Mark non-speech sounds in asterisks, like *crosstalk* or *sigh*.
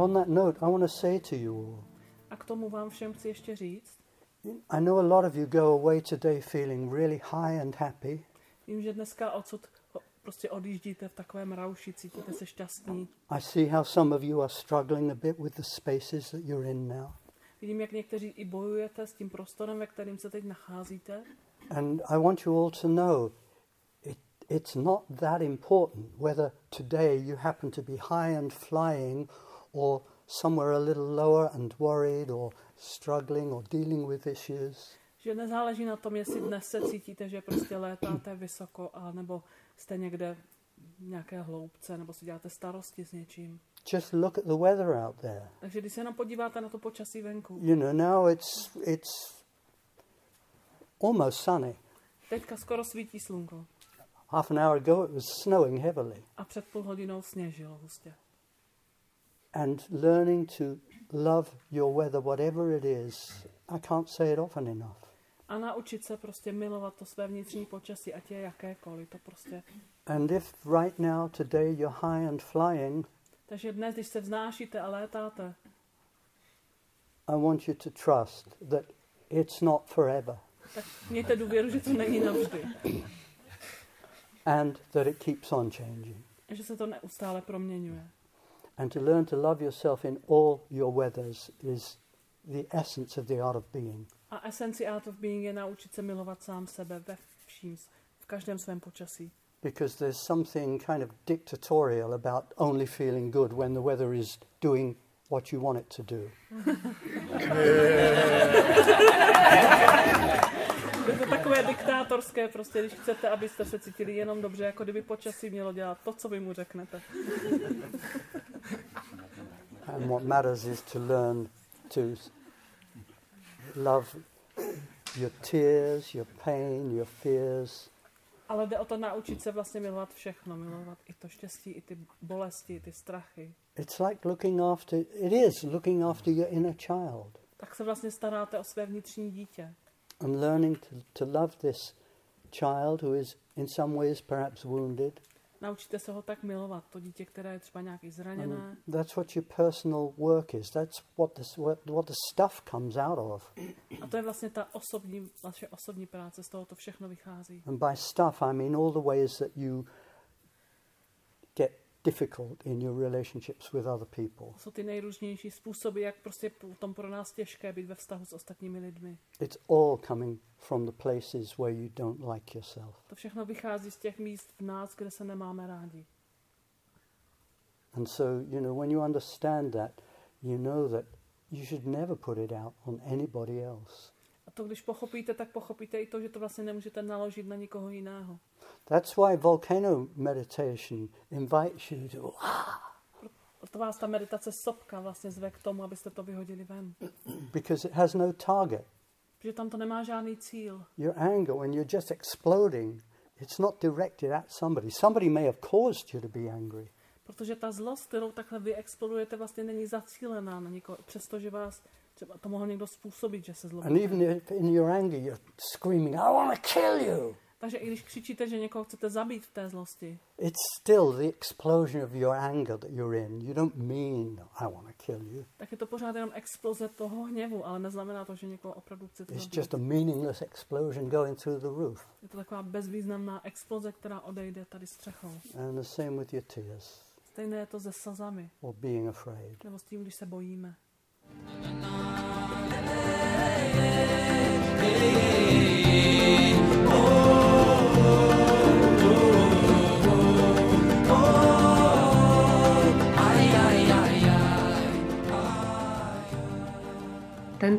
On that note, I want to say to you all, A k tomu vám všem chci ještě říct, I know a lot of you go away today feeling really high and happy. vím, že dneska odsud prostě odjíždíte v takovém rauši, cítíte se šťastní. I see how some of you are struggling a bit with the spaces that you're in now. Vidím, jak někteří i bojujete s tím prostorem, ve kterým se teď nacházíte. And I want you all to know it, it's not that important whether today you happen to be high and flying or somewhere a little lower and worried or struggling or dealing with issues. Že nezáleží na tom, jestli dnes se cítíte, že prostě létáte vysoko, a nebo jste někde v nějaké hloubce, nebo si děláte starosti s něčím. Just look at the weather out there. Takže když se jenom podíváte na to počasí venku, You know, now it's, it's almost sunny. teďka skoro svítí slunko Half an hour ago it was snowing heavily. a před půl hodinou sněžilo hustě. And learning to love your weather, whatever it is, I can't say it often enough. A naučit se prostě milovat to své vnitřní počasí, ať je jakékoliv, to prostě. And if right now, today, you're high and flying, Takže dnes, když se vznášíte a létáte, I want you to trust that it's not forever tak mějte důvěru, že to není navždy. and that it keeps on changing. A že se to neustále proměňuje. And to learn to love yourself in all your weathers is the essence of the art of being. A esenci Art of Being je naučit se milovat sám sebe ve vším, v každém svém počasí. Because there's something kind of dictatorial about only feeling good when the weather is doing what you want it to do. *laughs* Takové diktátorské, prostě, když chcete, abyste se cítili jenom dobře, jako kdyby počasí mělo dělat to, co vy mu řeknete. And what matters is to learn to love your tears, your pain, your fears, Ale jde o to naučit se vlastně milovat všechno, milovat i to štěstí, i ty bolesti, i ty strachy. It's like looking after, it is looking after your inner child Tak se vlastně staráte o své vnitřní dítě. And learning to, to love this child who is in some ways perhaps wounded. Naučíte se ho tak milovat, to dítě, které je třeba nějaký zraněné. And that's what your personal work is. That's what the, what, the stuff comes out of. A to je vlastně ta osobní, vaše osobní práce, z toho to všechno vychází. And by stuff, I mean all the ways that you difficult in your relationships with other people. Jsou ty nejrůznější způsoby, jak prostě pro nás těžké být ve vztahu s ostatními lidmi. It's all coming from the places where you don't like yourself. To všechno vychází z těch míst v nás, kde se nemáme rádi. And so, you know, when you understand that, you know that you should never put it out on anybody else. A to, když pochopíte, tak pochopíte i to, že to vlastně nemůžete naložit na nikoho jiného. That's why volcano meditation invites you to, Proto vás ta meditace sopka vlastně zve k tomu, abyste to vyhodili ven. because it has no target. Protože tam to nemá žádný cíl. Your anger, when you're just exploding, it's not directed at somebody. Somebody may have caused you to be angry. Protože ta zlost, kterou takhle vy explodujete, vlastně není zacílená na někoho, přestože vás třeba to mohl někdo způsobit, že se And zlobíte. even if in your anger you're screaming, I want to kill you, Takže i když křičíte, že někoho chcete zabít v té zlosti, it's still the explosion of your anger that you're in. You don't mean, I want to kill you. tak je to pořád jenom exploze toho hněvu, ale neznamená to, že někoho opravdu chcete It's zabít. just a meaningless explosion going through the roof. Je to taková bezvýznamná exploze, která odejde tady střechou. And the same with your tears Stejné je to se slzami, or being afraid. nebo s tím, když se bojíme.